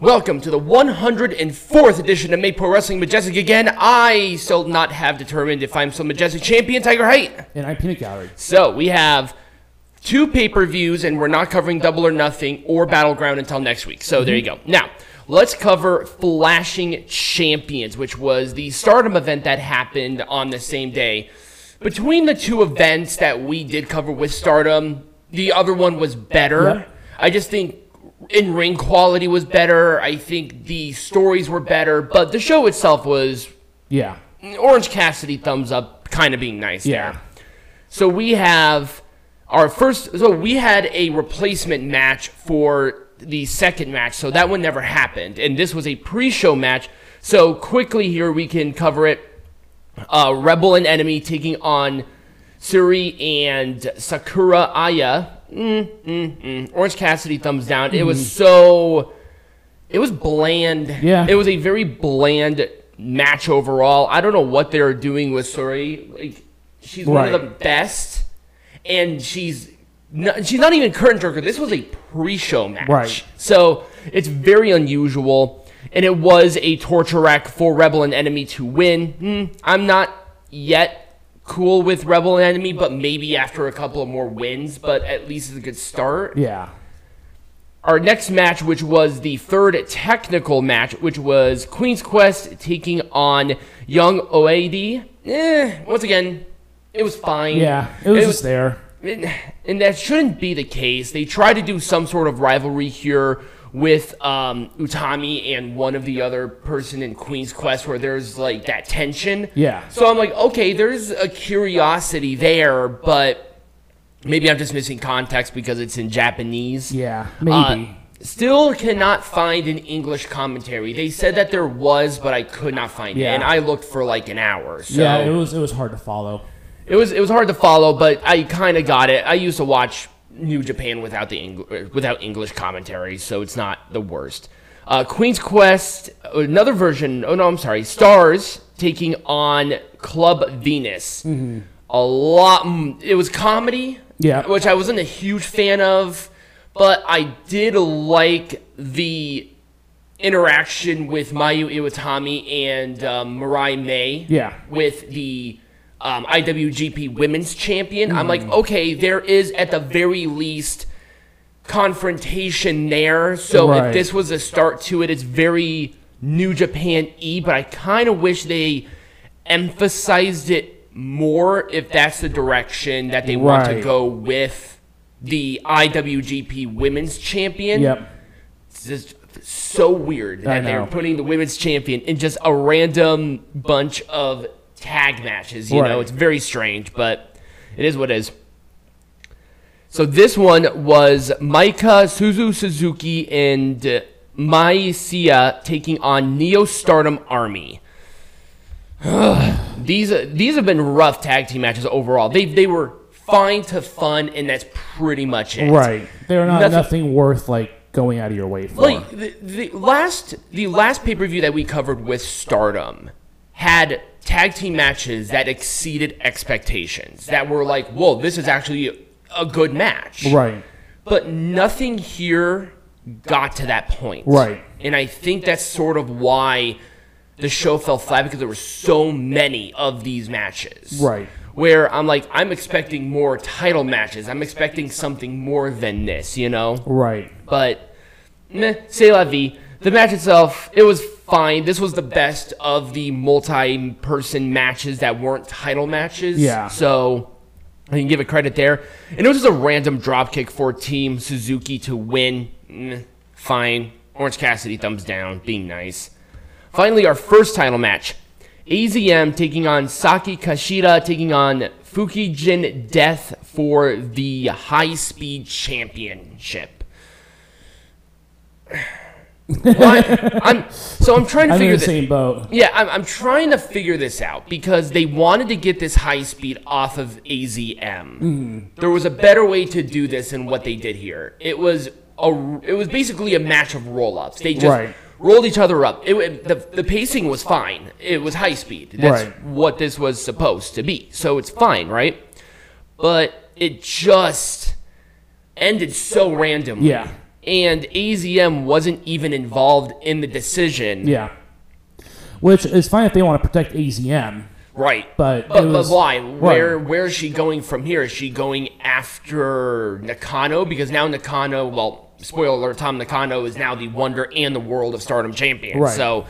Welcome to the 104th edition of Pro Wrestling Majestic again. I still not have determined if I'm still Majestic Champion Tiger Height. And I'm Peanut Gallery. So we have two pay-per-views, and we're not covering Double or Nothing or Battleground until next week. So there you go. Now let's cover Flashing Champions, which was the Stardom event that happened on the same day. Between the two events that we did cover with Stardom, the other one was better. Yep. I just think in ring quality was better. I think the stories were better, but the show itself was Yeah. Orange Cassidy thumbs up, kind of being nice Yeah. there. So we have our first. So we had a replacement match for the second match. So that one never happened, and this was a pre-show match. So quickly here we can cover it. Uh, Rebel and Enemy taking on Syuri and Sakura Aya. Mm, mm, mm. Orange Cassidy thumbs down. It was so. It was bland. Yeah. It was a very bland match overall. I don't know what they're doing with Syuri. Like, she's one of the best, and she's not, she's not even curtain jerker. This was a pre-show match, Right. So it's very unusual, and it was a torture rack for Rebel and Enemy to win. Hmm, I'm not yet cool with Rebel and Enemy, but maybe after a couple of more wins. But at least it's a good start Yeah. our next match, which was the third technical match, which was Queen's Quest taking on YoungOED. Eh, once again, it was fine. Yeah. It was just there. and that shouldn't be the case. They try to do some sort of rivalry here with um, Utami and one of the other person in Queen's Quest, where there's like that tension. Yeah. So I'm like, okay, there's a curiosity there, but maybe I'm just missing context because it's in Japanese. Yeah. Uh, Maybe. still cannot find an English commentary. They said that there was, but I could not find it, and I looked for like an hour. So yeah. It was. It was hard to follow. it was it was hard to follow, but I kind of got it. I used to watch New Japan without the Eng- without English commentary, so it's not the worst. Uh, Queen's Quest, another version. Oh no, I'm sorry. Stars taking on Club Venus. A lot. mm, It was comedy. Yeah. Which I wasn't a huge fan of, but I did like the interaction with Mayu Iwatani and um, Mariah May Yeah. with the um, IWGP Women's Champion. I'm like, okay, there is at the very least confrontation there. So Right. if this was a start to it, it's very New Japan E, but I kind of wish they emphasized it more if that's the direction that they want to go with the IWGP Women's Champion. Yep. It's just so weird I that they're putting the women's champion in just a random bunch of tag matches. You know, it's very strange, but it is what it is. So this one was Maika Suzu Suzuki and uh, Mei Seira taking on Neo Stardom Army. these these have been rough tag team matches overall. They they were fine to fun, and that's pretty much it. Right. They're not Nothing- nothing, worth like going out of your way for. like the, the last the last pay per view that we covered with Stardom had tag team matches that exceeded expectations. That were like, whoa, this is actually a good match. right. But nothing here got to that point. Right. And I think that's sort of why the show fell flat because there were so many of these matches. Right. Where I'm like, I'm expecting more title matches. I'm expecting something more than this, you know? Right. but meh, c'est la vie. The match itself, it was fine. This was the best of the multi-person matches that weren't title matches. Yeah. So I can give it credit there. And it was just a random dropkick for Team Suzuki to win. Meh, fine. Orange Cassidy thumbs down, being nice. Finally, our first title match. AZM taking on Saki Kashima, taking on Fukigen Death for the High Speed Championship. Why? I'm so I'm trying to I'm in figure the this. same boat. Yeah, I'm, I'm trying to figure this out because they wanted to get this high speed off of AZM. Mm-hmm. There was a better way to do this than what they did here. It was a it was basically a match of roll ups. They just Right. rolled each other up. It, it- the the pacing was fine. It was high speed. That's Right. what this was supposed to be. So it's fine, right? But it just ended so randomly. Yeah. And AZM wasn't even involved in the decision. Yeah. Which is fine if they want to protect AZM. Right. But but, was- but why? Where Right. where is she going from here? Is she going after Nakano? Because now Nakano, well, spoiler alert, Tam Nakano is now the Wonder and the World of Stardom champion. Right. So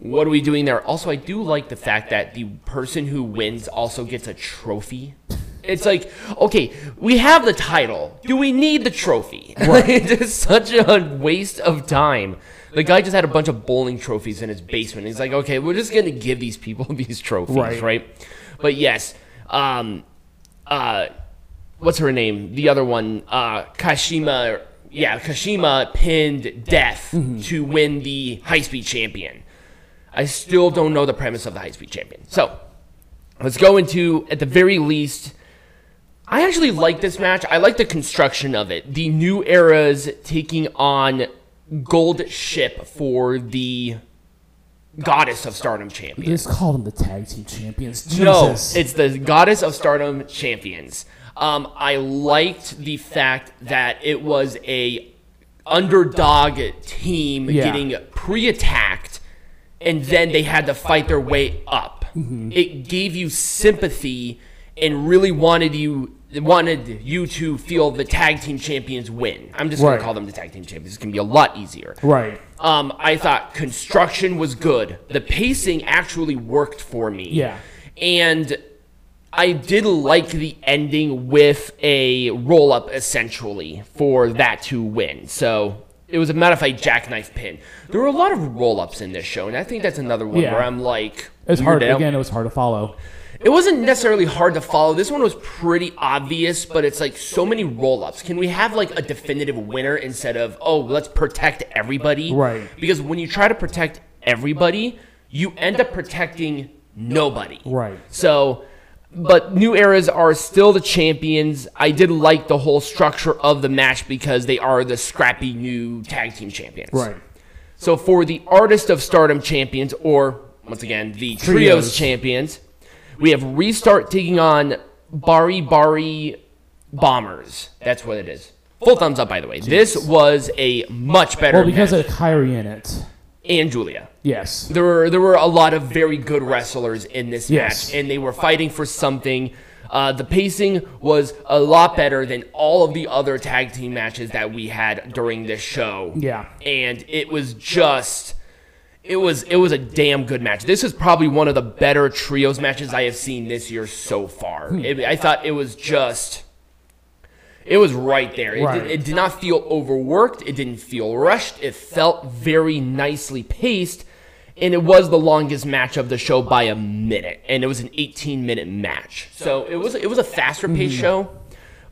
what are we doing there? Also, I do like the fact that the person who wins also gets a trophy. It's like, okay, we have the title. Do we need the trophy? it's just such a waste of time. The guy just had a bunch of bowling trophies in his basement. He's like, okay, we're just gonna give these people these trophies, Right. right? But yes, um, uh, what's her name? The other one, uh, Kashima. Yeah, Kashima pinned Death to win the high speed champion. I still don't know the premise of the high speed champion. So let's go into at the very least. I actually like this match. I like the construction of it. The new eras taking on Gold Ship for the Goddess of Stardom Champions. Just call them the tag team champions. No, it's the Goddess of Stardom champions. Um, I liked the fact that it was a underdog team Yeah. getting pre-attacked, and then they had to fight their way up. Mm-hmm. It gave you sympathy and really wanted you wanted you to feel the tag team champions win. I'm just gonna call them the tag team champions. It's gonna be a lot easier. right. Um, I thought construction was good. The pacing actually worked for me. Yeah. And I did like the ending with a roll up essentially for that to win. So it was a modified jackknife pin. There were a lot of roll ups in this show, and I think that's another one Yeah. where I'm like, it's hard. Again, it was hard to follow. It wasn't necessarily hard to follow. This one was pretty obvious, but it's like so many roll ups. Can we have like a definitive winner instead of, oh, let's protect everybody? Right. Because when you try to protect everybody, you end up protecting nobody. Right. So, but New Eras are still the champions. I did like the whole structure of the match because they are the scrappy new tag team champions. Right. So for the Artist of Stardom champions, or once again, the Trios, Trios. champions, we have Restart taking on Bari Bari Bombers. That's what it is. Full thumbs up, by the way. This was a much better Well, because match. of Kairi in it. and Giulia. Yes. There were there were a lot of very good wrestlers in this Yes. match, and they were fighting for something. Uh, the pacing was a lot better than all of the other tag team matches that we had during this show. Yeah. and it was just it was it was a damn good match. This is probably one of the better trios matches I have seen this year so far. Hmm. It, I thought it was just it was right there. It, Right. Did, it did not feel overworked. It didn't feel rushed. It felt very nicely paced. And it was the longest match of the show by a minute. And it was an 18 minute match. So it was it was a faster paced Mm-hmm. show.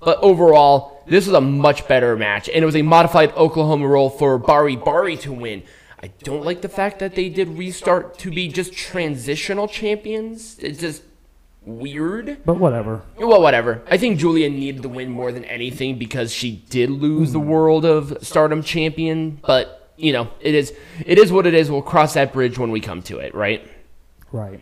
But overall, this was a much better match. And it was a modified Oklahoma roll for Bari Bari to win. I don't like the fact that they did restart to be just transitional champions. It's just weird. But whatever. Well, whatever. I think Giulia needed the win more than anything because she did lose the World of Stardom champion. But you know, it is it is what it is. We'll cross that bridge when we come to it, right? Right.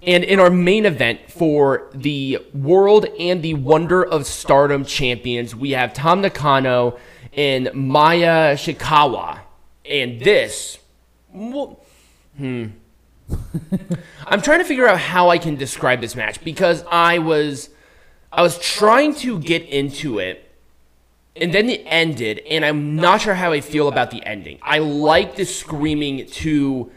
And in our main event for the World and the Wonder of Stardom champions, we have Tam Nakano and Mina Shirakawa. And this, well, hmm. I'm trying to figure out how I can describe this match because I was I was trying to get into it and then it ended and I'm not sure how I feel about the ending. I like the screaming to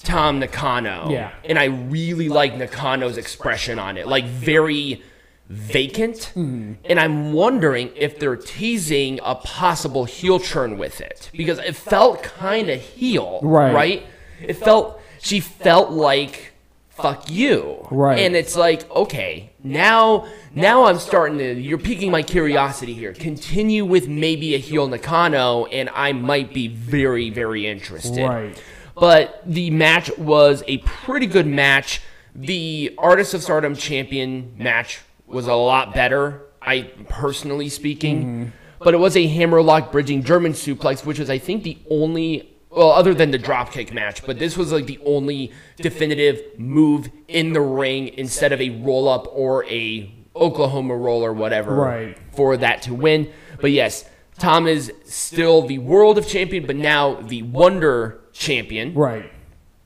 Tam Nakano. Yeah. And I really like Nakano's expression on it. Like very vacant. Mm-hmm. And I'm wondering if they're teasing a possible heel turn with it. Because it felt kind of heel. Right. Right? It felt she felt like fuck you. Right. And it's like, okay, now now I'm starting to you're piquing my curiosity here. Continue with maybe a heel Nakano and I might be very, very interested. Right. But the match was a pretty good match. The Artist of Stardom champion match was a lot better, I personally speaking. But it was a hammerlock bridging German suplex, which was I think the only well, other than the dropkick match, but this was like the only definitive move in the ring instead of a roll up or a Oklahoma roll or whatever Right. for that to win. But yes, Tam is still the world of champion, but now the Wonder champion. Right.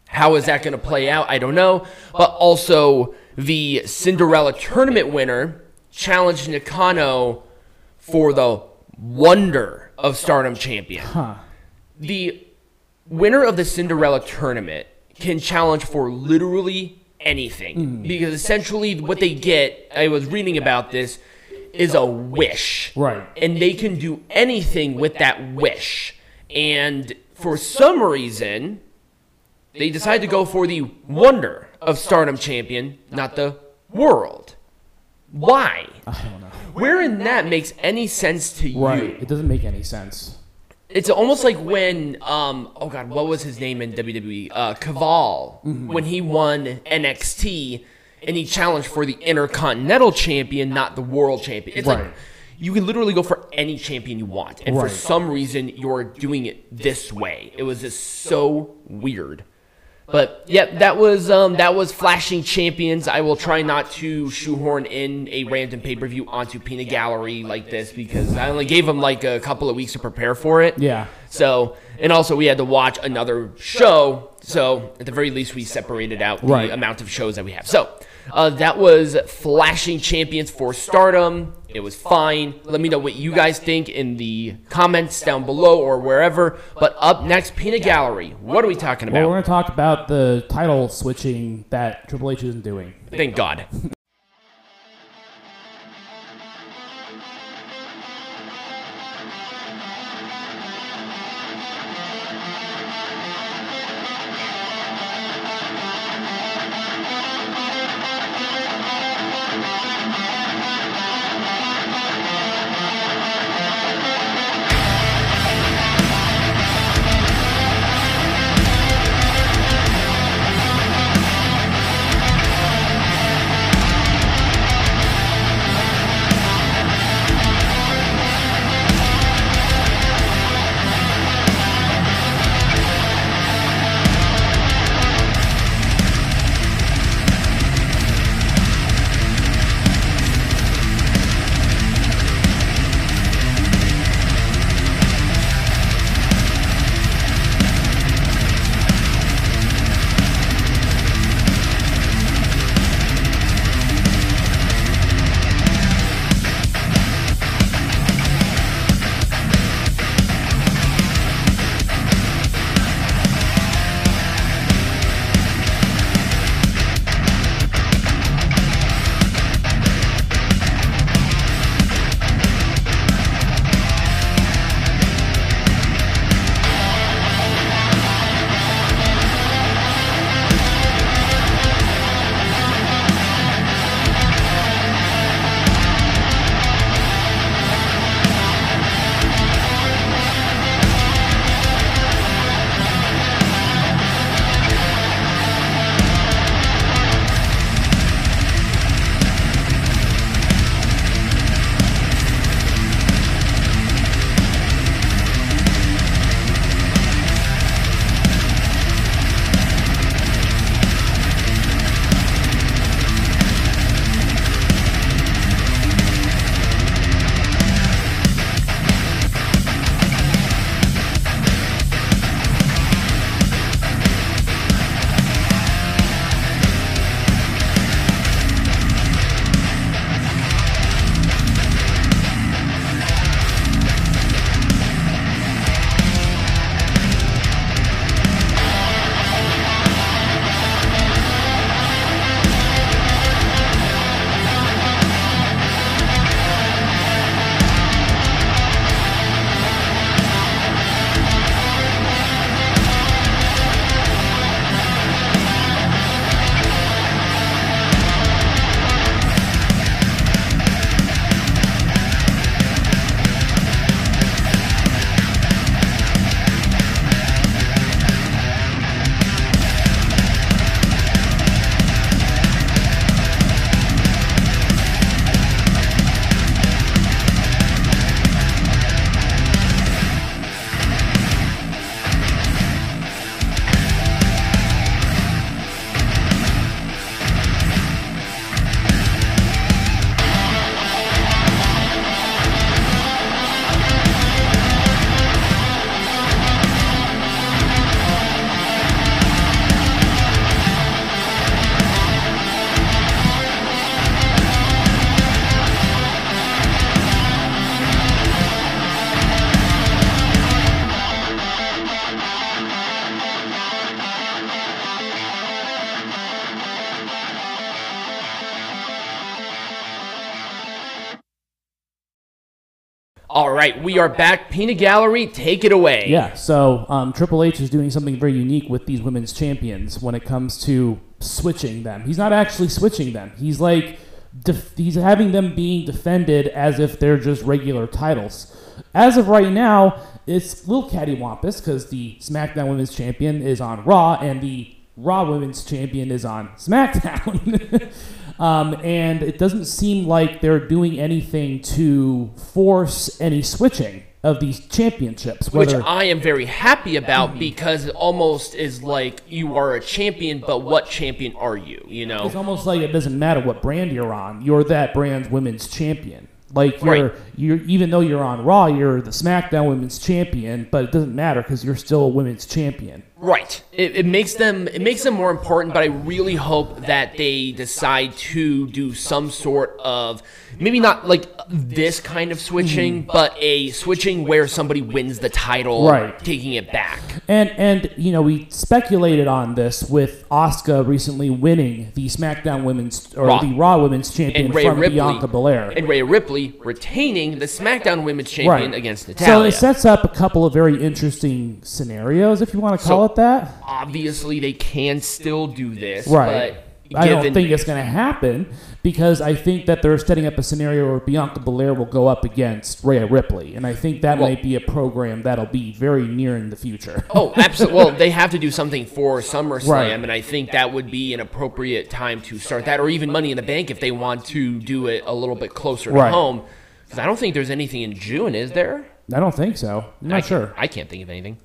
How is that going to play out? I don't know. But also, the Cinderella tournament winner challenged Nakano for the Wonder of Stardom champion. Huh. The winner of the Cinderella tournament can challenge for literally anything hmm. because essentially what they get, I was reading about this, is a wish. Right. And they can do anything with that wish. And for some reason, they decide to go for the wonder of Stardom champion, not the world. Why? I don't know. Where in that makes any sense to you? Right. It doesn't make any sense. It's almost like when, um, oh god, what was his name in WWE? Uh, Kaval, when he won NXT and he challenged for the Intercontinental Champion, not the World Champion. It's like Right. you can literally go for any champion you want, and for some reason you're doing it this way. It was just so weird. But yeah, that was um, that was flashing champions. I will try not to shoehorn in a random pay per view onto Peanut Gallery like this because I only gave them like a couple of weeks to prepare for it. Yeah. So, and also we had to watch another show. So, at the very least, we separated out the Right. amount of shows that we have. So, uh, that was Flashing Champions for Stardom. It was fine. Let me know what you guys think in the comments down below or wherever. But up next, Peanut Gallery. What are we talking Well, about? we're going to talk about the title switching that Triple H isn't doing. Thank God. All right, we are back. Pina Gallery, take it away. Yeah, so um, Triple H is doing something very unique with these women's champions when it comes to switching them. He's not actually switching them. He's like def- he's having them being defended as if they're just regular titles. As of right now, it's a little cattywampus because the SmackDown Women's Champion is on Raw and the Raw Women's Champion is on SmackDown. um, and it doesn't seem like they're doing anything to force any switching of these championships. Which I am very happy about because it almost is like you are a champion, but what champion are you? You know? It's almost like it doesn't matter what brand you're on. You're that brand's women's champion. Like you're, Right. you're even though you're on Raw, you're the SmackDown Women's Champion, but it doesn't matter because you're still a women's champion. Right. It, it makes them it makes them more important, but I really hope that they decide to do some sort of maybe not like this kind of switching, but a switching where somebody wins the title, Right. taking it back. And and you know we speculated on this with Asuka recently winning the SmackDown Women's or Raw. the Raw Women's Champion And Rhea from Ripley Bianca Belair. and Rhea Ripley retaining the SmackDown Women's Champion against So Natalya. it sets up a couple of very interesting scenarios, if you want to call So- it that. Obviously, they can still do this, Right. But I don't think it's going to happen because I think that they're setting up a scenario where Bianca Belair will go up against Rhea Ripley, and I think that Well- might be a program that'll be very near in the future. Oh, absolutely. Well, they have to do something for SummerSlam, Right. and I think that would be an appropriate time to start that, or even Money in the Bank if they want to do it a little bit closer to Right. home. Because I don't think there's anything in June, is there? I don't think so. I'm not I sure. I can't think of anything.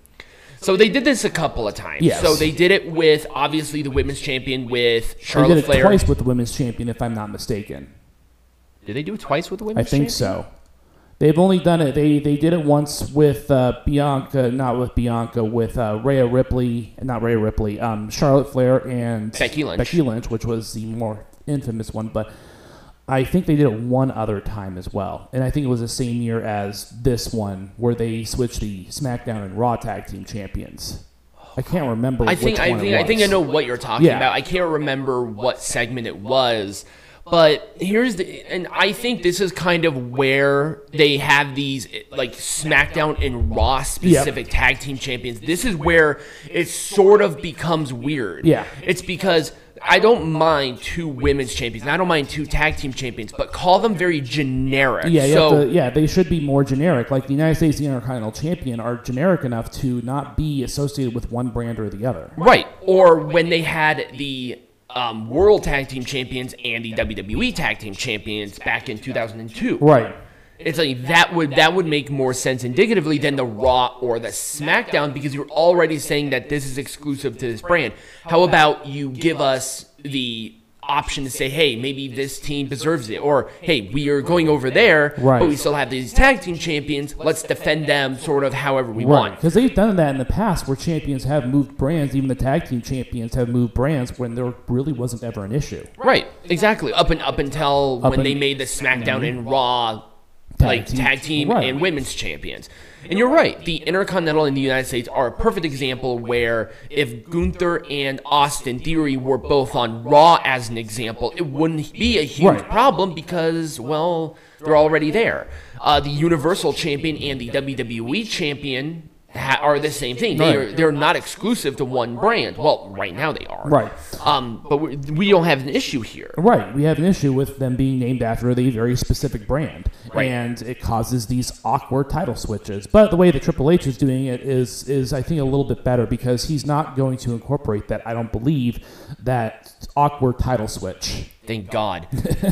So they did this a couple of times. Yes. So they did it with obviously the women's champion with They Charlotte did it Flair. twice with the women's champion, if I'm not mistaken. Did they do it twice with the women's champion? I women's? think champion? so. They've only done it. They they did it once with uh, Bianca, not with Bianca, with uh, Rhea Ripley, not Rhea Ripley, um, Charlotte Flair and Becky Lynch. Becky Lynch, which was the more infamous one. But I think they did it one other time as well, and I think it was the same year as this one, where they switched the SmackDown and Raw Tag Team Champions. I can't remember. I think which I think I think I know what you're talking Yeah. about. I can't remember what segment it was, but here's the and I think this is kind of where they have these like SmackDown and Raw specific tag team champions. This is where it sort of becomes weird. Yeah. It's because I don't mind two women's champions, and I don't mind two tag team champions, but call them very generic. Yeah, so to, yeah, they should be more generic. Like the United States Intercontinental Champion are generic enough to not be associated with one brand or the other. Right. Or when they had the um, World Tag Team Champions and the WWE Tag Team Champions back in 2002. Right. It's like that would that would make more sense indicatively than the Raw or the SmackDown because you're already saying that this is exclusive to this brand. How about you give us the option to say, hey, maybe this team deserves it, or hey, we are going over there, Right. but we still have these tag team champions. Let's defend them sort of however we Right. want. Because they've done that in the past where champions have moved brands, even the tag team champions have moved brands when there really wasn't ever an issue. Right, exactly. Up and up until Up when and- they made the SmackDown and Raw Tag like team. tag team Right. and women's champions. And you're right. The Intercontinental in the United States are a perfect example where if Gunther and Austin Theory were both on Raw as an example, it wouldn't be a huge Right. problem because well, they're already there. Uh, the Universal Champion and the WWE Champion ha- are the same thing. They Right. are they're not exclusive to one brand. Well, right now they are. Right. Um, but we, we don't have an issue here. Right. We have an issue with them being named after a very specific brand. Right. And it causes these awkward title switches. But the way that Triple H is doing it is is I think a little bit better because he's not going to incorporate that, I don't believe, that awkward title switch. Thank God,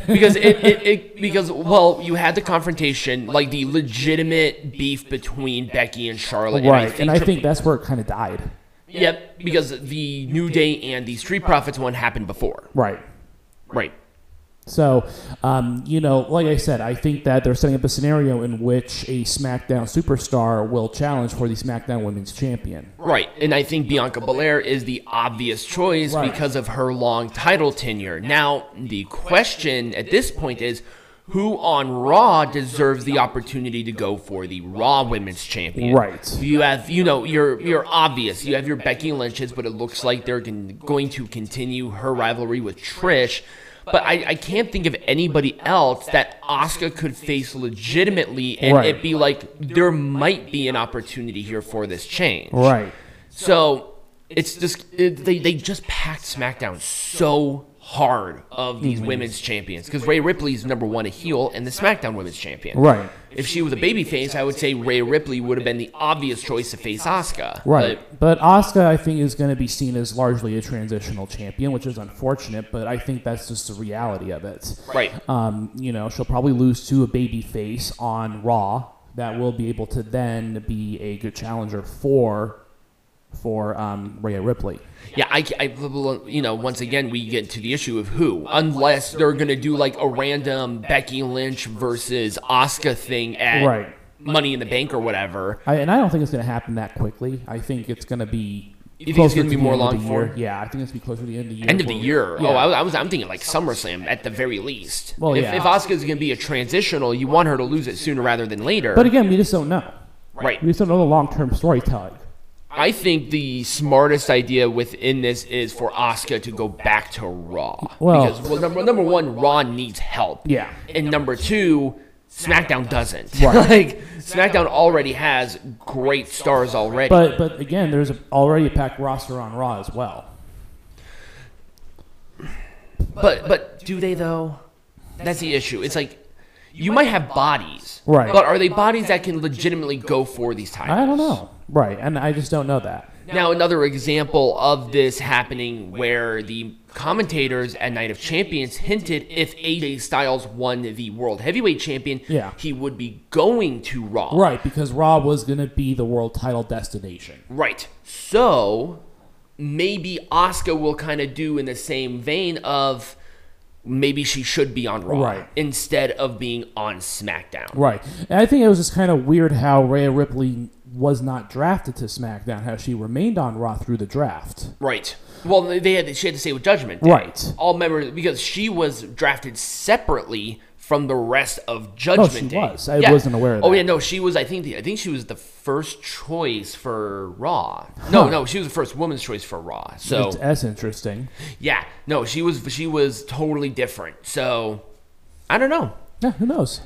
because it, it, it because well, you had the confrontation, like the legitimate beef between Becky and Charlotte, right. And I Tri- think that's where it kind of died. yep, because the New Day and the Street Profits one happened before, Right. right? So, um, you know, like I said, I think that they're setting up a scenario in which a SmackDown superstar will challenge for the SmackDown Women's Champion. Right, and I think Bianca Belair is the obvious choice Right. because of her long title tenure. Now, the question at this point is who on Raw deserves the opportunity to go for the Raw Women's Champion? Right. You have, you know, you're you're obvious. You have your Becky Lynch's, but it looks like they're going to continue her rivalry with Trish. But I, I can't think of anybody else that Asuka could face legitimately and Right. it be like there might be an opportunity here for this change. Right. So it's just it, they they just packed SmackDown so hard of these mm-hmm. women's champions because Rhea Ripley's number one a heel and the SmackDown Women's Champion. Right. If she was a babyface, I would say Rhea Ripley would have been the obvious choice to face Asuka. Right. But Asuka, I think, is going to be seen as largely a transitional champion, which is unfortunate, but I think that's just the reality of it. Right. Um, you know, she'll probably lose to a baby face on Raw that will be able to then be a good challenger for for um, Rhea Ripley. Yeah, I, I, you know, once again, we get to the issue of who, unless they're gonna do like a random Becky Lynch versus Asuka thing at Right. Money in the Bank or whatever. I, and I don't think it's going to happen that quickly. I think it's going to be. You think it's closer gonna be more long year. Yeah, I think it's going to be closer to the end of the year. End of the for- year. Yeah. Oh, I, I was, I'm thinking like SummerSlam at the very least. Well, if, yeah. if Asuka's gonna be a transitional, you want her to lose it sooner rather than later. But again, we just don't know. right. We just don't know the long term storytelling. I think the smartest idea within this is for Asuka to go back to Raw. Well- because well, number number one, Raw needs help. Yeah. And number two, SmackDown doesn't. Right. like SmackDown already has great stars already. But but again, there's a, already a packed roster on Raw as well. but but do they though? That's the issue. It's like you might have bodies, Right. But are they bodies that can legitimately go for these titles? I don't know. Right, and I just don't know that. Now, another example of this happening where the commentators at Night of Champions hinted if AJ Styles won the World Heavyweight Champion, Yeah. he would be going to Raw. Right, because Raw was going to be the world title destination. Right. So maybe Asuka will kind of do in the same vein of maybe she should be on Raw Right. instead of being on SmackDown. Right, and I think it was just kind of weird how Rhea Ripley was not drafted to SmackDown, how she remained on Raw through the draft. Right. Well, they had she had to say with Judgment. Day. Right. All members because she was drafted separately from the rest of Judgment Oh, she Day. was. I wasn't aware of Oh that. yeah, no, she was. I think the, I think she was the first choice for Raw. No, no, she was the first woman's choice for Raw. So That's- that's interesting. yeah, no, she was she was totally different. So I don't know. Yeah, who knows?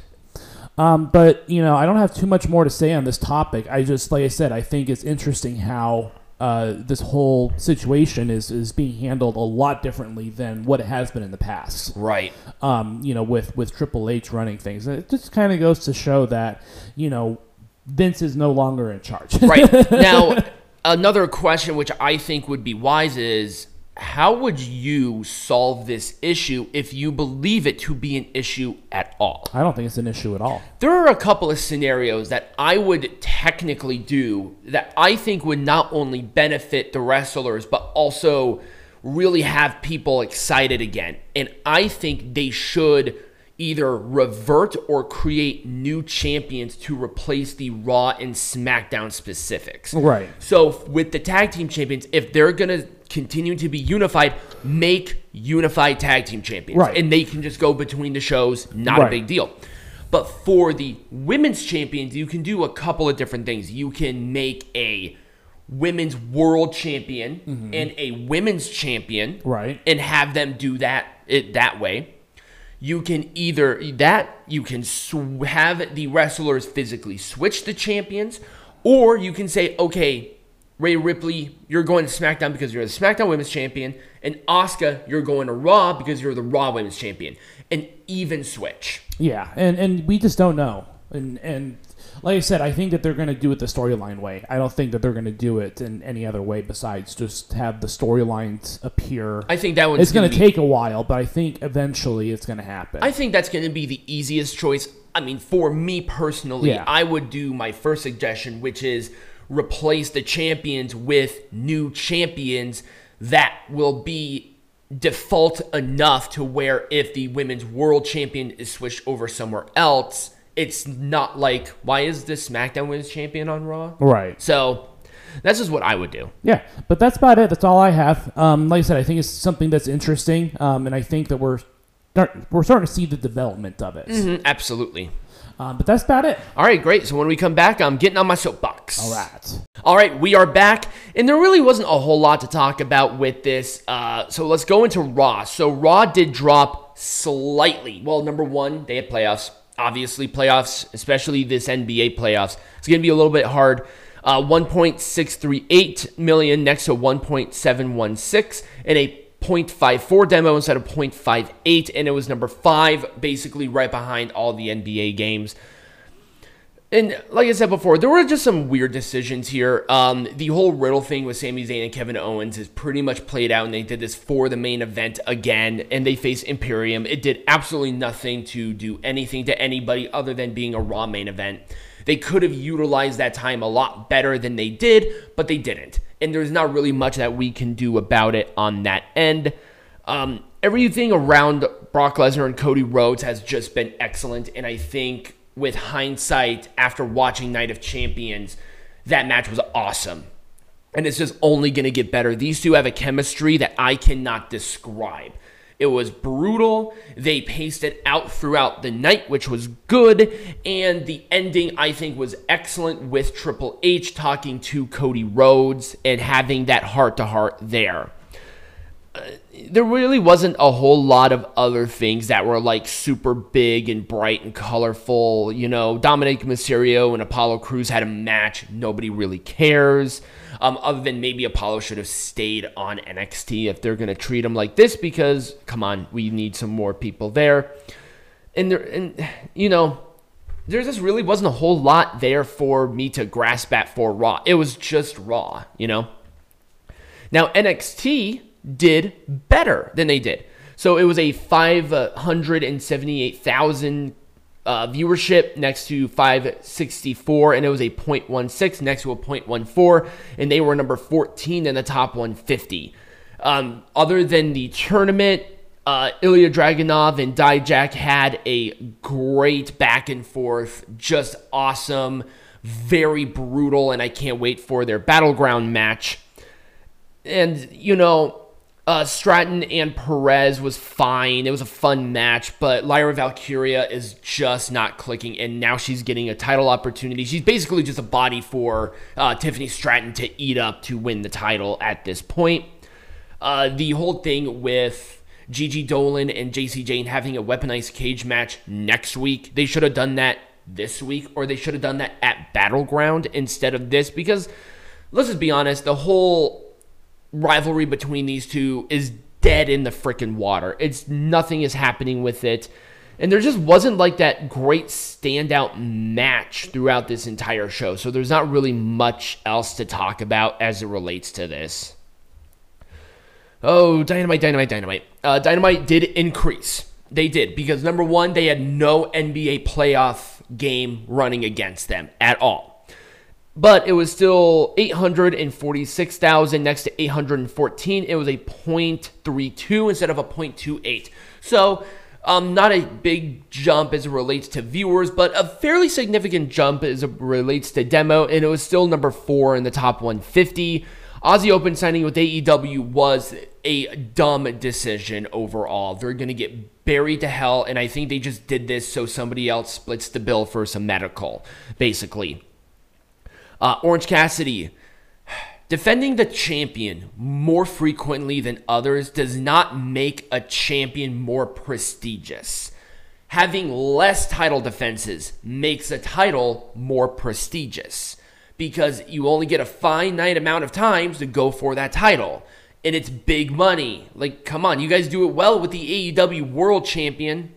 Um, but you know, I don't have too much more to say on this topic. I just, like I said, I think it's interesting how uh, this whole situation is is being handled a lot differently than what it has been in the past. Right. Um, you know, with with Triple H running things, it just kind of goes to show that you know Vince is no longer in charge. Right. now, another question which I think would be wise is how would you solve this issue if you believe it to be an issue at all? I don't think it's an issue at all. There are a couple of scenarios that I would technically do that I think would not only benefit the wrestlers, but also really have people excited again. And I think they should either revert or create new champions to replace the Raw and SmackDown specifics. Right. So with the tag team champions, if they're gonna continue to be unified, make unified tag team champions, Right. and they can just go between the shows. Not a big deal. But for the women's champions, you can do a couple of different things. You can make a women's world champion mm-hmm. and a women's champion, Right. and have them do that it that way. You can either that you can sw- have the wrestlers physically switch the champions, or you can say, okay, Rhea Ripley, you're going to SmackDown because you're the SmackDown Women's Champion, and Asuka, you're going to Raw because you're the Raw Women's Champion. An even switch. Yeah, and and we just don't know. And and like I said, I think that they're going to do it the storyline way. I don't think that they're going to do it in any other way besides just have the storylines appear. I think that one's it's going be- take a while, but I think eventually it's going to happen. I think that's going to be the easiest choice. I mean, for me personally, Yeah. I would do my first suggestion, which is replace the champions with new champions that will be default enough to where if the women's world champion is switched over somewhere else, it's not like, why is this SmackDown Women's Champion on Raw? right. So that's just what I would do. Yeah, but that's about it. That's all I have. Um, like I said, I think it's something that's interesting, um, and I think that we're we're starting to see the development of it. Mhm, absolutely. Um, but that's about it. All right, great. So when we come back, I'm getting on my soapbox. All right. All right, we are back, and there really wasn't a whole lot to talk about with this. Uh, so let's go into Raw. So Raw did drop slightly. Well, number one, they had playoffs. Obviously, playoffs, especially this NBA playoffs, it's going to be a little bit hard. Uh, 1.638 million next to 1.716 and a 0.54 demo instead of 0.58 and it was number five basically right behind all the nba games and like I said before, there were just some weird decisions here. Um, the whole Riddle thing with Sami Zayn and Kevin Owens is pretty much played out, and they did this for the main event again, and they face Imperium. It did absolutely nothing to do anything to anybody other than being a Raw main event. They could have utilized that time a lot better than they did, but they didn't. And there's not really much that we can do about it on that end. Um, everything around Brock Lesnar and Cody Rhodes has just been excellent, and I think with hindsight after watching Night of Champions, that match was awesome. And it's just only going to get better. These two have a chemistry that I cannot describe. It was brutal. They paced it out throughout the night, which was good. And the ending, I think, was excellent with Triple H talking to Cody Rhodes and having that heart to heart there uh, there really wasn't a whole lot of other things that were like super big and bright and colorful. You know, Dominic Mysterio and Apollo Crews had a match. Nobody really cares. Um, other than maybe Apollo should have stayed on NXT if they're gonna treat him like this because come on, we need some more people there. And there, and you know, there just really wasn't a whole lot there for me to grasp at for Raw. It was just Raw, you know. Now NXT did better than they did. So it was a 578,000 uh, viewership next to 564, and it was a 0.16 next to a 0.14, and they were number 14 in the top 150. Um, other than the tournament, uh, Ilya Dragunov and Dijak had a great back and forth, just awesome, very brutal, and I can't wait for their battleground match. And, you know, uh, Stratton and Perez was fine. It was a fun match, but Lyra Valkyria is just not clicking, and now she's getting a title opportunity. She's basically just a body for uh, Tiffany Stratton to eat up to win the title at this point. Uh, the whole thing with Gigi Dolin and Jacy Jayne having a weaponized cage match next week, they should have done that this week, or they should have done that at Battleground instead of this, because let's just be honest, the whole rivalry between these two is dead in the freaking water. It's nothing is happening with it. And there just wasn't like that great standout match throughout this entire show. So there's not really much else to talk about as it relates to this. Oh, Dynamite, Dynamite, Dynamite. Uh, Dynamite did increase. They did because number one, they had no NBA playoff game running against them at all but it was still 846,000 next to 814. It was a 0.32 instead of a 0.28. So, um, not a big jump as it relates to viewers, but a fairly significant jump as it relates to demo, and it was still number four in the top 150. Aussie Open signing with AEW was a dumb decision overall. They're going to get buried to hell, and I think they just did this so somebody else splits the bill for some medical, basically. Uh, Orange Cassidy. Defending the champion more frequently than others does not make a champion more prestigious. Having less title defenses makes a title more prestigious because you only get a finite amount of times to go for that title. And it's big money. Like, come on, you guys do it well with the AEW World Champion.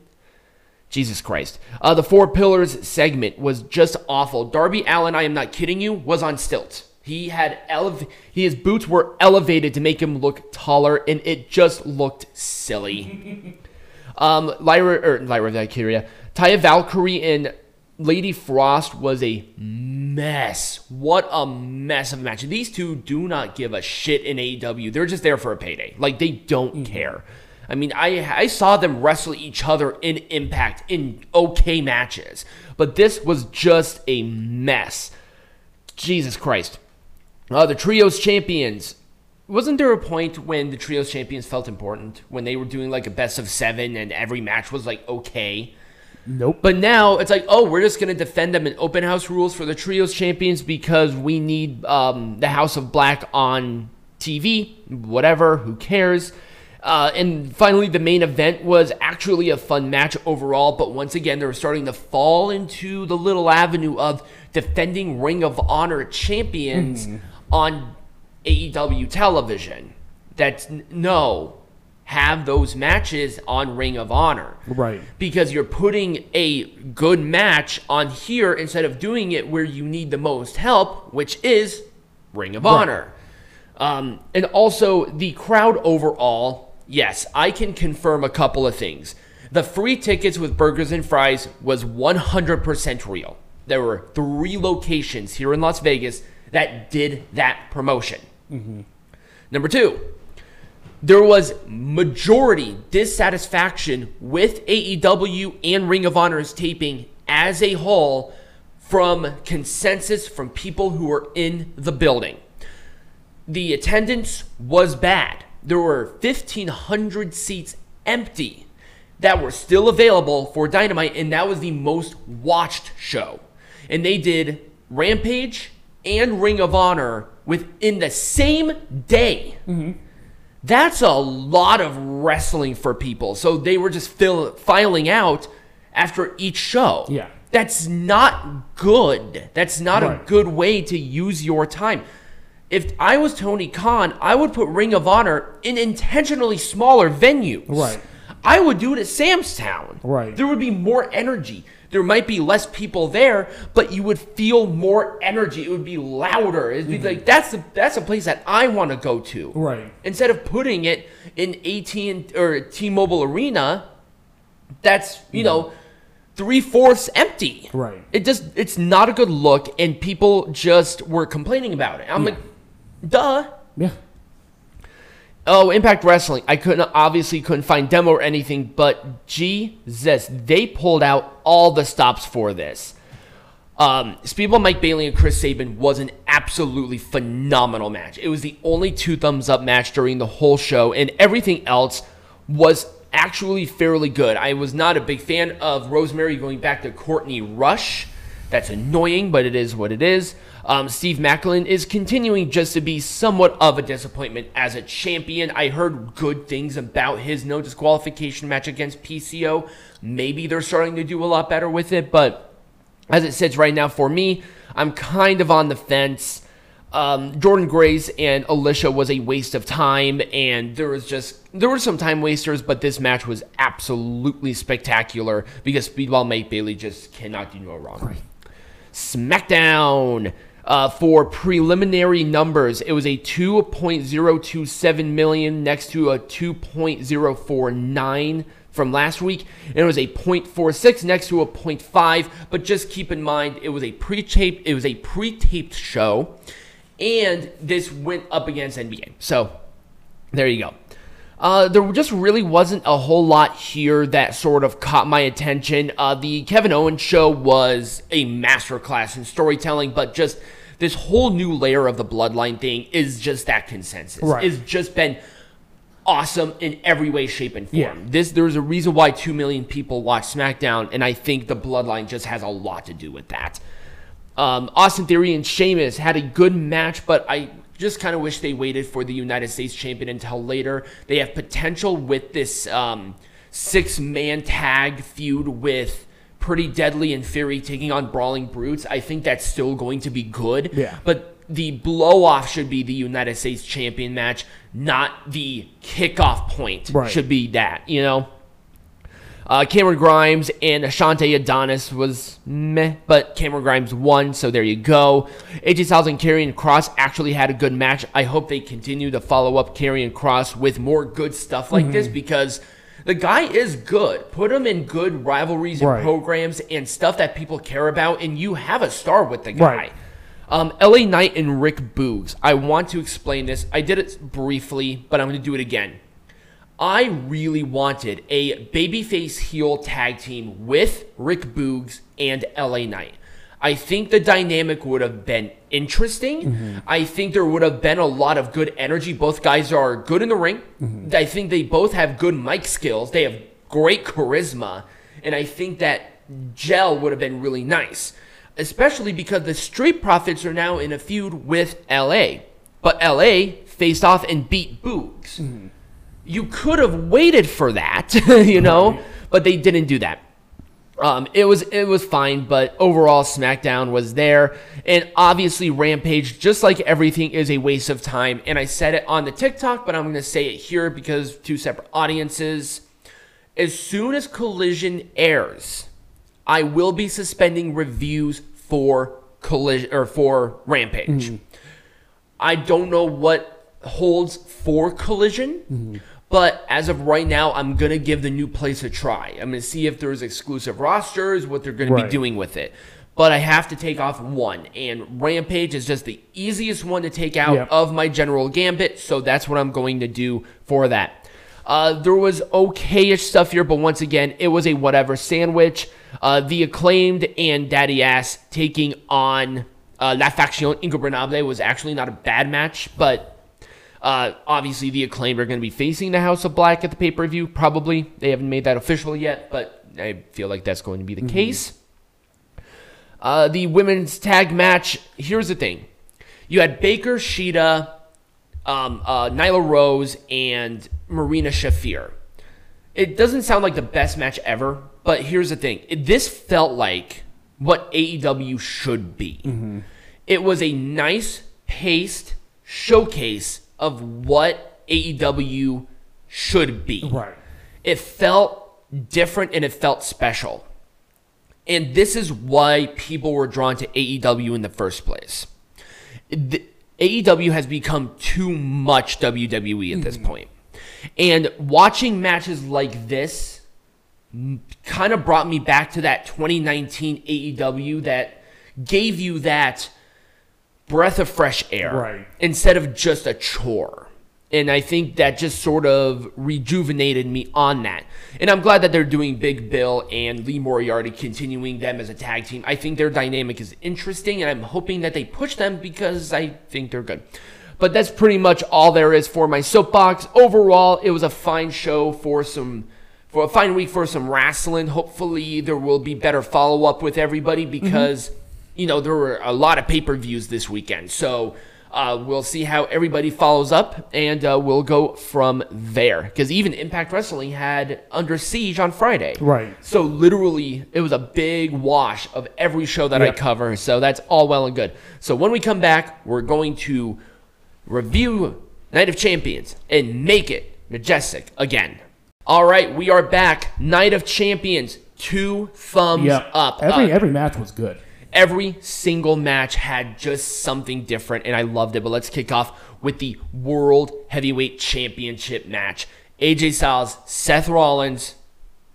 Jesus Christ. Uh, the Four Pillars segment was just awful. Darby Allin, I am not kidding you, was on stilts. He had elev- his boots were elevated to make him look taller, and it just looked silly. um, Lyra or Lyra Valkyria, Taya Valkyrie and Lady Frost was a mess. What a mess of a match. These two do not give a shit in AEW. They're just there for a payday. Like they don't mm-hmm. care. I mean, I I saw them wrestle each other in Impact in okay matches, but this was just a mess. Jesus Christ. Uh, the trios champions. Wasn't there a point when the trios champions felt important when they were doing like a best of seven and every match was like okay? Nope. But now it's like, oh, we're just gonna defend them in open house rules for the trios champions because we need um, the House of Black on TV. Whatever. Who cares? Uh, and finally, the main event was actually a fun match overall, but once again, they were starting to fall into the little avenue of defending Ring of Honor champions on AEW television. That's no, have those matches on Ring of Honor. Right. Because you're putting a good match on here instead of doing it where you need the most help, which is Ring of Honor. Um, and also, the crowd overall, yes, I can confirm a couple of things. The free tickets with burgers and fries was 100% real. There were three locations here in Las Vegas that did that promotion. Mm-hmm. Number two, there was majority dissatisfaction with AEW and Ring of Honor's taping as a whole from consensus from people who were in the building. The attendance was bad. There were 1,500 seats empty that were still available for Dynamite, and that was the most watched show. And they did Rampage and Ring of Honor within the same day. Mm-hmm. That's a lot of wrestling for people. So they were just fill, filing out after each show. Yeah. That's not good. That's not a good way to use your time. If I was Tony Khan, I would put Ring of Honor in intentionally smaller venues. Right. I would do it at Sam's Town. Right. There would be more energy. There might be less people there, but you would feel more energy. It would be louder. It'd be like that's the that's a place that I want to go to. Mm-hmm. Right. Instead of putting it in AT or T-Mobile Arena, that's you know three fourths empty. Mm-hmm. Right. It just it's not a good look, and people just were complaining about it. I'm Yeah. like, duh. Yeah. Oh, Impact Wrestling. I couldn't obviously couldn't find demo or anything, but Jesus, they pulled out all the stops for this. Um, Speedball Mike Bailey and Chris Sabin was an absolutely phenomenal match. It was the only two thumbs up match during the whole show, and everything else was actually fairly good. I was not a big fan of Rosemary going back to Courtney Rush. That's annoying, but it is what it is. Um, Steve Maclin is continuing just to be somewhat of a disappointment as a champion. I heard good things about his no disqualification match against PCO. Maybe they're starting to do a lot better with it, but as it sits right now for me, I'm kind of on the fence. Um, Jordynne Grace and Alicia was a waste of time, and there was just there were some time wasters, but this match was absolutely spectacular because Speedball Mike Bailey just cannot do no wrong. SmackDown. Uh, for preliminary numbers, it was a 2.027 million next to a 2.049 from last week, and it was a 0.46 next to a 0.5. But just keep in mind, it was a pre-taped, it was a pre-taped show, and this went up against NBA. So there you go. Uh, there just really wasn't a whole lot here that sort of caught my attention. Uh, the Kevin Owens show was a masterclass in storytelling, but just this whole new layer of the bloodline thing is just that consensus. Right. It's just been awesome in every way, shape, and form. Yeah. This there's a reason why two million people watch SmackDown, and I think the bloodline just has a lot to do with that. Um, Austin Theory and Sheamus had a good match, but I just kind of wish they waited for the United States champion until later. They have potential with this um, six man tag feud with Pretty Deadly in theory, taking on Brawling Brutes. I think that's still going to be good. Yeah. But the blow off should be the United States champion match, not the kickoff point. Right. Should be that, you know? Uh, Cameron Grimes and Ashante Adonis was meh, but Cameron Grimes won, so there you go. AJ Styles and Karrion Kross actually had a good match. I hope they continue to follow up Karrion Kross with more good stuff like this because the guy is good. Put him in good rivalries and Right. programs and stuff that people care about, and you have a star with the guy. Right. Um, LA Knight and Rick Boogs. I want to explain this. I did it briefly, but I'm going to do it again. I really wanted a babyface heel tag team with Rick Boogs and LA Knight. I think the dynamic would have been interesting. Mm-hmm. I think there would have been a lot of good energy. Both guys are good in the ring. Mm-hmm. I think they both have good mic skills. They have great charisma. And I think that gel would have been really nice, especially because the Street Profits are now in a feud with LA. But LA faced off and beat Boogs. Mm-hmm. you could have waited for that, you know, but they didn't do that. Um, it was it was fine, but overall SmackDown was there, and obviously Rampage, just like everything, is a waste of time. And I said it on the TikTok, but I'm going to say it here because two separate audiences. As soon as Collision airs, I will be suspending reviews for Collision or for Rampage. I don't know what holds for Collision, but as of right now, I'm gonna give the new place a try. I'm gonna see if there's exclusive rosters, what they're gonna be doing with it. But I have to take off one, and Rampage is just the easiest one to take out Yep. of my general gambit, so that's what I'm going to do for that. Uh, there was okayish stuff here, but once again, it was a whatever sandwich. Uh, the acclaimed and Daddy Ass taking on uh, La Faction Ingobernable was actually not a bad match, but uh, obviously the acclaimed are going to be facing the House of Black at the pay per view. Probably they haven't made that official yet, but I feel like that's going to be the case. Uh, the women's tag match. Here's the thing: you had Baker, Sheeta, um, uh, Nyla Rose, and Marina Shafir. It doesn't sound like the best match ever, but here's the thing: it, this felt like what AEW should be. It was a nice paced showcase of what AEW should be. Right. It felt different and it felt special. And this is why people were drawn to AEW in the first place. The- AEW has become too much WWE at this mm. point. And watching matches like this kind of brought me back to that 2019 AEW that gave you that breath of fresh air Right. instead of just a chore. And I think that just sort of rejuvenated me on that. And I'm glad that they're doing Big Bill and Lee Moriarty, continuing them as a tag team. I think their dynamic is interesting, and I'm hoping that they push them because I think they're good. But that's pretty much all there is for my soapbox. Overall, it was a fine show for some for a fine week for some wrestling. Hopefully, there will be better follow up with everybody because mm-hmm. You know there were a lot of pay per views this weekend. So uh, we'll see how everybody follows up, and uh, we'll go from there. Because even Impact Wrestling had Under Siege on Friday. Right. So literally, it was a big wash of every show that I cover. So that's all well and good. So when we come back, we're going to review Night of Champions and make it majestic again. All right, we are back. Night of Champions, two thumbs Yep. up. Every Uh, every match was good. Every single match had just something different, and I loved it. But let's kick off with the World Heavyweight Championship match. AJ Styles, Seth Rollins,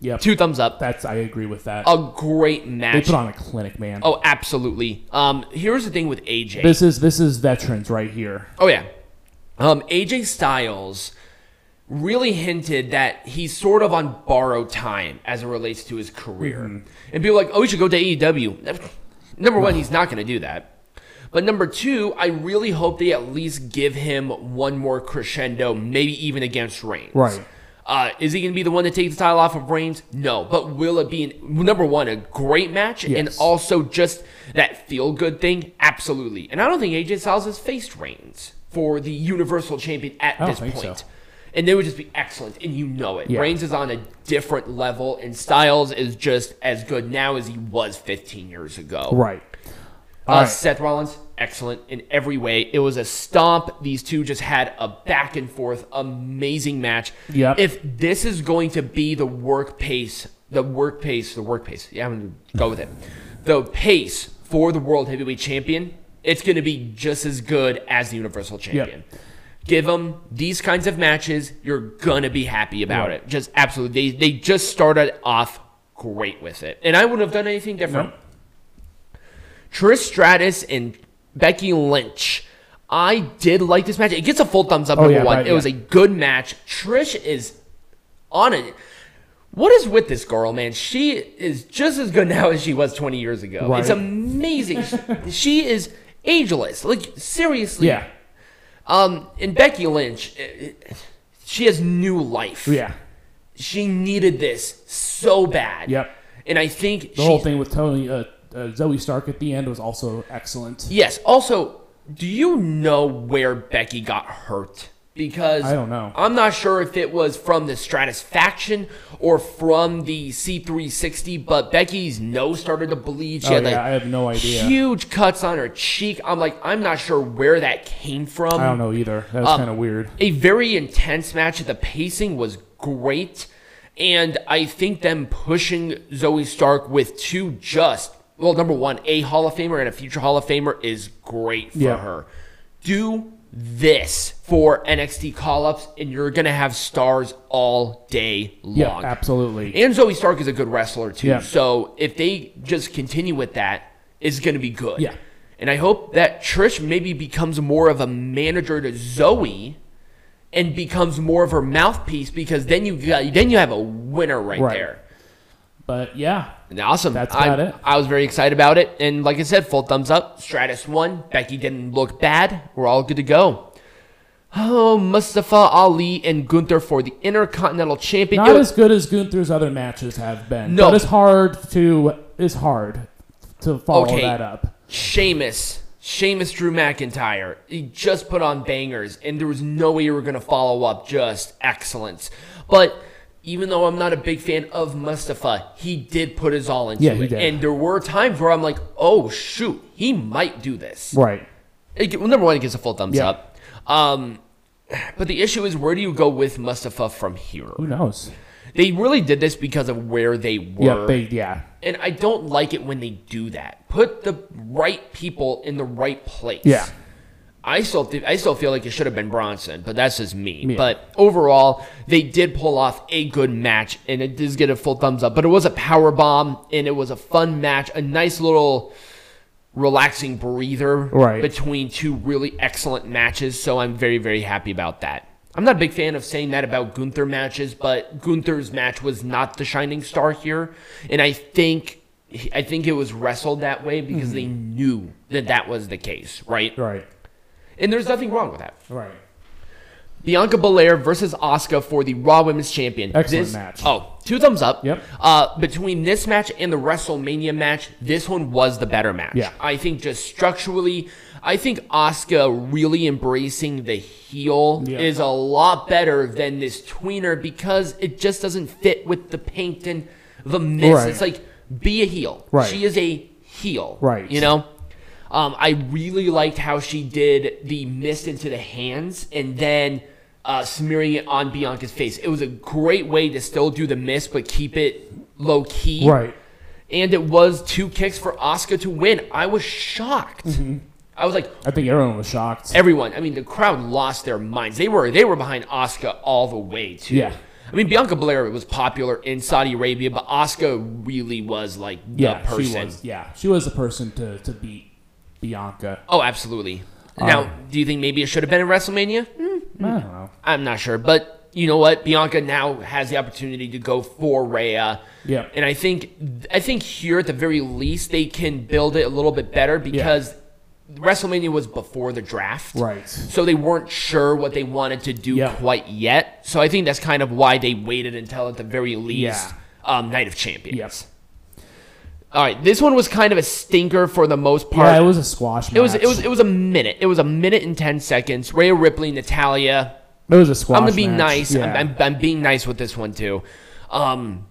Yep. two thumbs up. That's I agree with that. A great match. they put on a clinic, man. Oh, absolutely. Um, here's the thing with AJ. This is this is veterans right here. Oh yeah. Um, AJ Styles really hinted that he's sort of on borrowed time as it relates to his career. Mm-hmm. And people are like, oh, he should go to AEW. Number one, he's not going to do that. But number two, I really hope they at least give him one more crescendo, maybe even against Reigns. Right. Uh, is he going to be the one to take the title off of Reigns? No. But will it be, an, number one, a great match and also just that feel good thing? Absolutely. And I don't think AJ Styles has faced Reigns for the Universal Champion at this point. so. And they would just be excellent, and you know it. Yeah. Reigns is on a different level, and Styles is just as good now as he was 15 years ago. Right. Uh, right. Seth Rollins, excellent in every way. It was a stomp. These two just had a back and forth, amazing match. Yep. If this is going to be the work pace, the work pace, the work pace, yeah, I'm going to go with it. The pace for the World Heavyweight Champion, it's going to be just as good as the Universal Champion. Give them these kinds of matches, you're going to be happy about Right. it. Just absolutely. They, they just started off great with it. And I wouldn't have done anything different. Nope. Trish Stratus and Becky Lynch. I did like this match. It gets a full thumbs up. Oh, number yeah, one. right, it was a good match. Trish is on it. What is with this girl, man? She is just as good now as she was 20 years ago. Right. It's amazing. she is ageless. Like seriously. Yeah. Um, and Becky Lynch, eh, she has new life. Yeah. She needed this so bad. Yep. And I think The whole thing with Tony uh, uh, Zoey Stark at the end was also excellent. Yes. Also, do you know where Becky got hurt? Because I don't know. I'm not sure if it was from the Stratus faction or from the C360, but Becky's nose started to bleed. She Oh, had yeah, like I have no idea. huge cuts on her cheek. I'm like, I'm not sure where that came from. I don't know either. That was Um, kind of weird. A very intense match. The pacing was great. And I think them pushing Zoey Stark with two just, well, number one, a Hall of Famer and a future Hall of Famer is great for Yeah. her. Do this for NXT call ups, and you're going to have stars all day long. Yeah, absolutely. And Zoey Stark is a good wrestler too. Yeah. So if they just continue with that, it's going to be good. Yeah. And I hope that Trish maybe becomes more of a manager to Zoey and becomes more of her mouthpiece because then you got then you have a winner right, Right. there. But yeah, awesome. That's I, about it. I was very excited about it. And like I said, full thumbs up. Stratus won. Becky didn't look bad. We're all good to go. Oh, Mustafa Ali and Gunther for the Intercontinental Champion. not as good as Gunther's other matches have been. No. but it's hard to it's hard to follow Okay. that up. Sheamus. Sheamus Drew McIntyre. He just put on bangers, and there was no way you were going to follow up just excellence. But even though I'm not a big fan of Mustafa, he did put his all into Yeah, he it. did. And there were times where I'm like, oh, shoot, he might do this. Right. It, well, number one, it gets a full thumbs Yeah. up. Um, but the issue is, where do you go with Mustafa from here? Who knows? They really did this because of where they were. Yeah, yeah. And I don't like it when they do that. Put the right people in the right place. Yeah. I still th- I still feel like it should have been Bronson, but that's just me. Yeah. But overall, they did pull off a good match, and it does get a full thumbs up. But it was a power bomb, and it was a fun match, a nice little relaxing breather Right. between two really excellent matches. So I'm very very happy about that. I'm not a big fan of saying that about Gunther matches, but Gunther's match was not the shining star here, and I think I think it was wrestled that way because Mm-hmm. they knew that that was the case, right? Right. And there's nothing wrong with that. Right. Bianca Belair versus Asuka for the Raw Women's Champion. Excellent This- match. Oh, two thumbs up. Yep. Uh, between this match and the WrestleMania match, this one was the better match. Yeah. I think just structurally, I think Asuka really embracing the heel Yeah. is a lot better than this tweener because it just doesn't fit with the paint and the miss. Right. It's like be a heel. Right. She is a heel. Right. You know. Um, I really liked how she did the mist into the hands and then uh, smearing it on Bianca's face. It was a great way to still do the mist but keep it low key. Right. And it was two kicks for Asuka to win. I was shocked. Mm-hmm. I was like, I think everyone was shocked. everyone. I mean, the crowd lost their minds. They were they were behind Asuka all the way too. Yeah. I mean, Bianca Belair was popular in Saudi Arabia, but Asuka really was like the yeah, person. she was. Yeah, she was the person to, to beat Bianca. Oh, absolutely. now, Um, do you think maybe it should have been in WrestleMania? Hmm, I don't know. I'm not sure, but you know what? Bianca now has the opportunity to go for Rhea. Yeah. And I think I think here at the very least they can build it a little bit better because WrestleMania was before the draft. Right. So they weren't sure what they wanted to do Yeah. quite yet. So I think that's kind of why they waited until at the very least Yeah. um, Night of Champions. Yes. All right, this one was kind of a stinker for the most part. Yeah, it was a squash match. It was it was it was a minute. It was a minute and ten seconds. Rhea Ripley, Natalya. It was a squash. I'm gonna be match. nice. Yeah. I'm, I'm, I'm being nice with this one too. Um,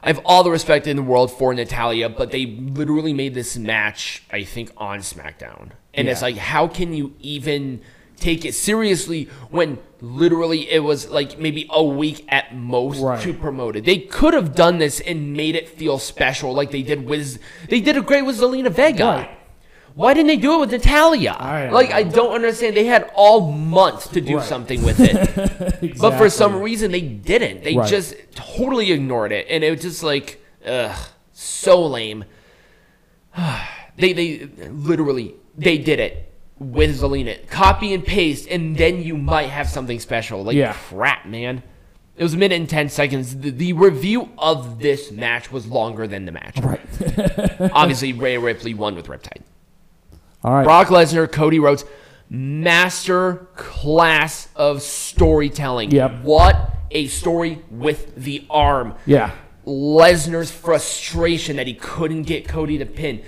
I have all the respect in the world for Natalya, but they literally made this match, I think, on SmackDown, and it's like, how can you even take it seriously when literally it was like maybe a week at most Right. to promote it? They could have done this and made it feel special, like they did with they did it great with Zelina Vega. Right. Why didn't they do it with Natalya? I like I don't understand. They had all month to do Right. something with it. But for some reason they didn't. They just totally ignored it, and it was just like, ugh, so lame. they they literally they did it with Zelina. Copy and paste, and then you might have something special. Like Yeah. crap, man. It was a minute and ten seconds. The, the review of this match was longer than the match. Right. Obviously, Rhea Ripley won with Riptide. All right. Brock Lesnar, Cody Rhodes, master class of storytelling. Yep. What a story with the arm. Yeah. Lesnar's frustration that he couldn't get Cody to pin.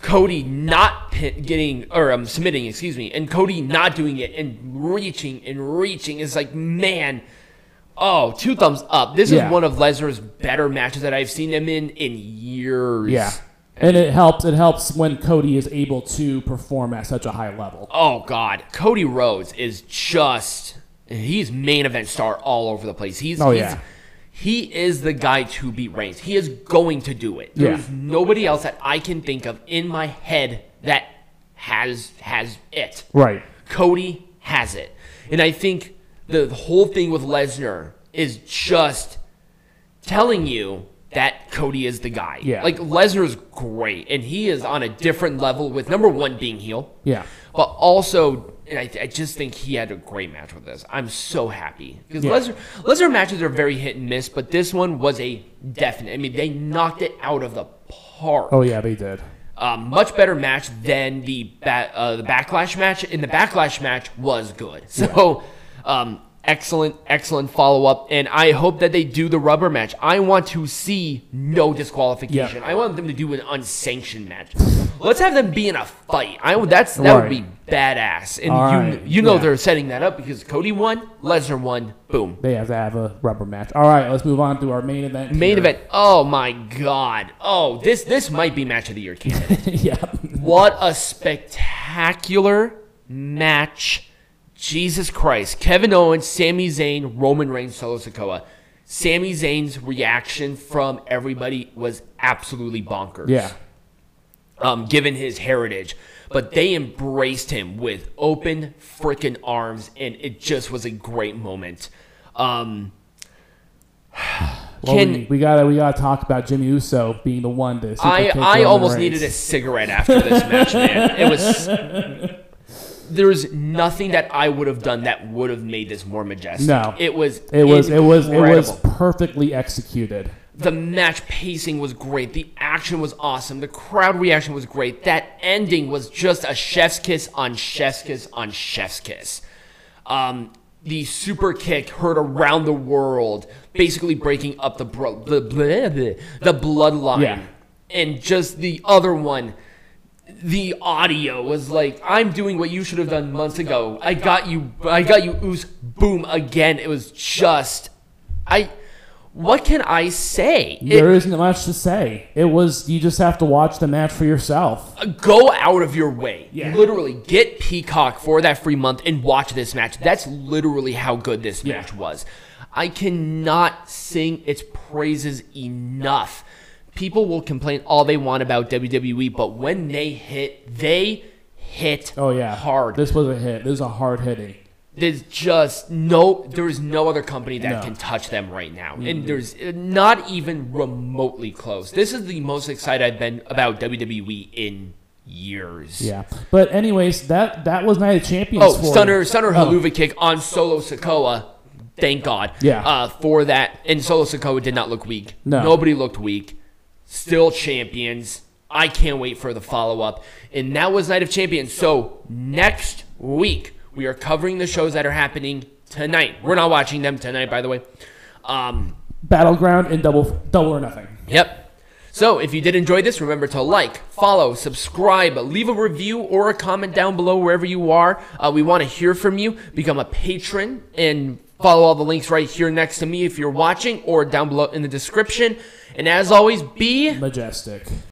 Cody not pin, getting or um, submitting, excuse me, and Cody not doing it and reaching and reaching is like, man, oh, two thumbs up. This Yeah. is one of Lesnar's better matches that I've seen him in in years. Yeah. And it helps. It helps when Cody is able to perform at such a high level. Oh God, Cody Rhodes is just he's main event star all over the place. He's Oh, he's, yeah. He is the guy to beat Reigns. He is going to do it. Yeah. There's nobody else that I can think of in my head that has has it. Right. Cody has it. And I think the, the whole thing with Lesnar is just telling you that Cody is the guy. Yeah. Like Lesnar's great and he is on a different level with number 1 being heel. Yeah. But also, I, I just think he had a great match with this. I'm so happy because Yeah. Lesnar Lesnar matches are very hit and miss, but this one was a definite. I mean, they knocked it out of the park. Oh yeah, they did. Um, much better match than the ba- uh, the backlash match. And the backlash match was good. So, um, excellent, excellent follow up. And I hope that they do the rubber match. I want to see no disqualification. Yeah. I want them to do an unsanctioned match. Let's have them be in a fight. I would that's that would be badass. And All you right, you know yeah. they're setting that up because Cody won, Lesnar won, boom. They have to have a rubber match. All right, let's move on to our main event. Main here. event. Oh my god. Oh, this this might be match of the year candidate. yeah. What a spectacular match. Jesus Christ. Kevin Owens, Sami Zayn, Roman Reigns, Solo Sikoa. Sami Zayn's reaction from everybody was absolutely bonkers. Yeah. Um, given his heritage. But they embraced him with open freaking arms, and it just was a great moment. Um, Well, Can- we, we gotta we gotta talk about Jimmy Uso being the one to. I, I almost needed a cigarette after this match, man. It was. There's nothing that I would have done that would have made this more majestic. No. it was. It was it was it was perfectly executed. The match pacing was great. The action was awesome. The crowd reaction was great. That ending was just a chef's kiss on chef's kiss on chef's kiss. Um, the super kick heard around the world, basically breaking up the bro- the, bleh, bleh, the bloodline. Yeah. And just the other one, the audio was like, "I'm doing what you should have done months ago. I got you. I got you. Oos, boom again." It was just, I. What can I say? It- there isn't much to say. It was you just have to watch the match for yourself. Uh, go out of your way. Yeah. Literally, get Peacock for that free month and watch this match. That's literally how good this Yeah. match was. I cannot sing its praises enough. People will complain all they want about WWE, but when they hit, they hit Oh yeah, hard. This was a hit. This is a hard hitting. There's just no, there is no other company that No. Mm-hmm. can touch them right now. And there's uh, not even remotely close. This is the most excited I've been about WWE in years. Yeah, but anyways, that that was Night of Champions. Oh, for stunner, stunner Oh. Helluva Kick on Solo Sikoa. Thank God. Yeah. Uh, for that, and Solo Sikoa did not look weak. No. Nobody looked weak. Still champions. I can't wait for the follow up. And that was Night of Champions. So next week we are covering the shows that are happening tonight. We're not watching them tonight, by the way. Um, Battleground and double double or nothing. Yep. So if you did enjoy this, remember to like, follow, subscribe, leave a review or a comment down below wherever you are. Uh, we want to hear from you. Become a patron and follow all the links right here next to me if you're watching or down below in the description. And as always, be Majestic.